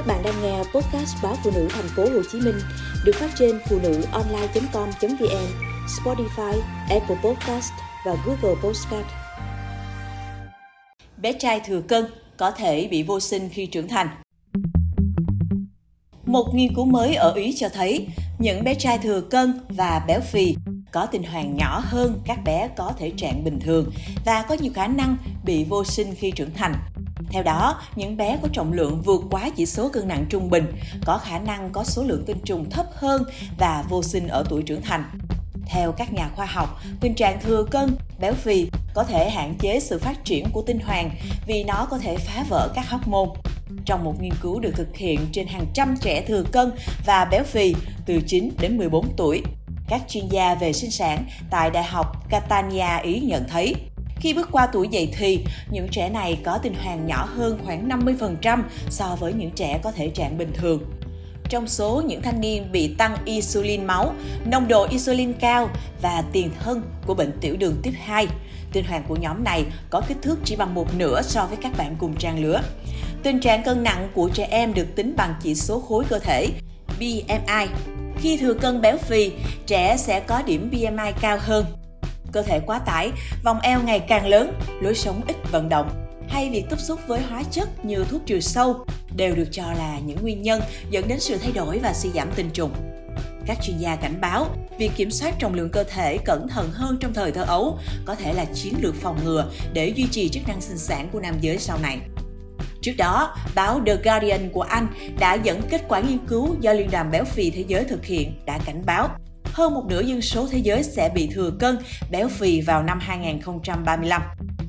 Các bạn đang nghe podcast báo phụ nữ thành phố Hồ Chí Minh được phát trên phụ nữ online.com.vn, Spotify, Apple Podcast và Google Podcast. Bé trai thừa cân có thể bị vô sinh khi trưởng thành. Một nghiên cứu mới ở Ý cho thấy những bé trai thừa cân và béo phì có tinh hoàn nhỏ hơn các bé có thể trạng bình thường và có nhiều khả năng bị vô sinh khi trưởng thành. Theo đó, những bé có trọng lượng vượt quá chỉ số cân nặng trung bình có khả năng có số lượng tinh trùng thấp hơn và vô sinh ở tuổi trưởng thành. Theo các nhà khoa học, tình trạng thừa cân, béo phì có thể hạn chế sự phát triển của tinh hoàng vì nó có thể phá vỡ các hormone. Trong một nghiên cứu được thực hiện trên hàng trăm trẻ thừa cân và béo phì từ 9 đến 14 tuổi, các chuyên gia về sinh sản tại Đại học Catania Ý nhận thấy khi bước qua tuổi dậy thì, những trẻ này có tinh hoàn nhỏ hơn khoảng 50% so với những trẻ có thể trạng bình thường. Trong số những thanh niên bị tăng insulin máu, nồng độ insulin cao và tiền thân của bệnh tiểu đường tiếp 2, tinh hoàn của nhóm này có kích thước chỉ bằng một nửa so với các bạn cùng trang lứa. Tình trạng cân nặng của trẻ em được tính bằng chỉ số khối cơ thể BMI. Khi thừa cân béo phì, trẻ sẽ có điểm BMI cao hơn cơ thể quá tải, vòng eo ngày càng lớn, lối sống ít vận động hay việc tiếp xúc với hóa chất như thuốc trừ sâu đều được cho là những nguyên nhân dẫn đến sự thay đổi và suy giảm tinh trùng. Các chuyên gia cảnh báo, việc kiểm soát trọng lượng cơ thể cẩn thận hơn trong thời thơ ấu có thể là chiến lược phòng ngừa để duy trì chức năng sinh sản của nam giới sau này. Trước đó, báo The Guardian của Anh đã dẫn kết quả nghiên cứu do Liên đoàn Béo phì Thế giới thực hiện đã cảnh báo hơn một nửa dân số thế giới sẽ bị thừa cân, béo phì vào năm 2035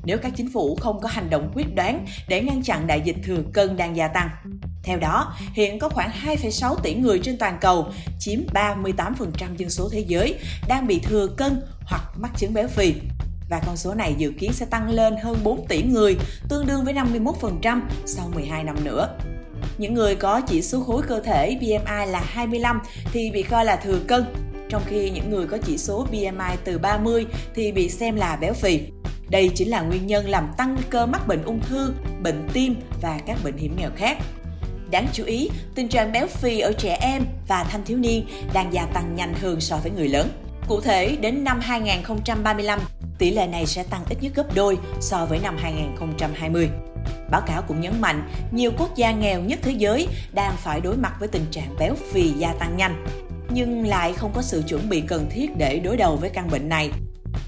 nếu các chính phủ không có hành động quyết đoán để ngăn chặn đại dịch thừa cân đang gia tăng. Theo đó, hiện có khoảng 2,6 tỷ người trên toàn cầu, chiếm 38% dân số thế giới, đang bị thừa cân hoặc mắc chứng béo phì. Và con số này dự kiến sẽ tăng lên hơn 4 tỷ người, tương đương với 51% sau 12 năm nữa. Những người có chỉ số khối cơ thể BMI là 25 thì bị coi là thừa cân, trong khi những người có chỉ số BMI từ 30 thì bị xem là béo phì. Đây chính là nguyên nhân làm tăng nguy cơ mắc bệnh ung thư, bệnh tim và các bệnh hiểm nghèo khác. Đáng chú ý, tình trạng béo phì ở trẻ em và thanh thiếu niên đang gia tăng nhanh hơn so với người lớn. Cụ thể, đến năm 2035, tỷ lệ này sẽ tăng ít nhất gấp đôi so với năm 2020. Báo cáo cũng nhấn mạnh, nhiều quốc gia nghèo nhất thế giới đang phải đối mặt với tình trạng béo phì gia tăng nhanh nhưng lại không có sự chuẩn bị cần thiết để đối đầu với căn bệnh này.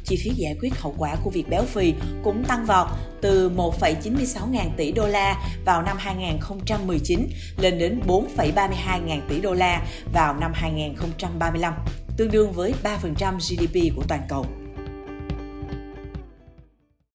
Chi phí giải quyết hậu quả của việc béo phì cũng tăng vọt từ 1,96 ngàn tỷ đô la vào năm 2019 lên đến 4,32 ngàn tỷ đô la vào năm 2035, tương đương với 3% GDP của toàn cầu.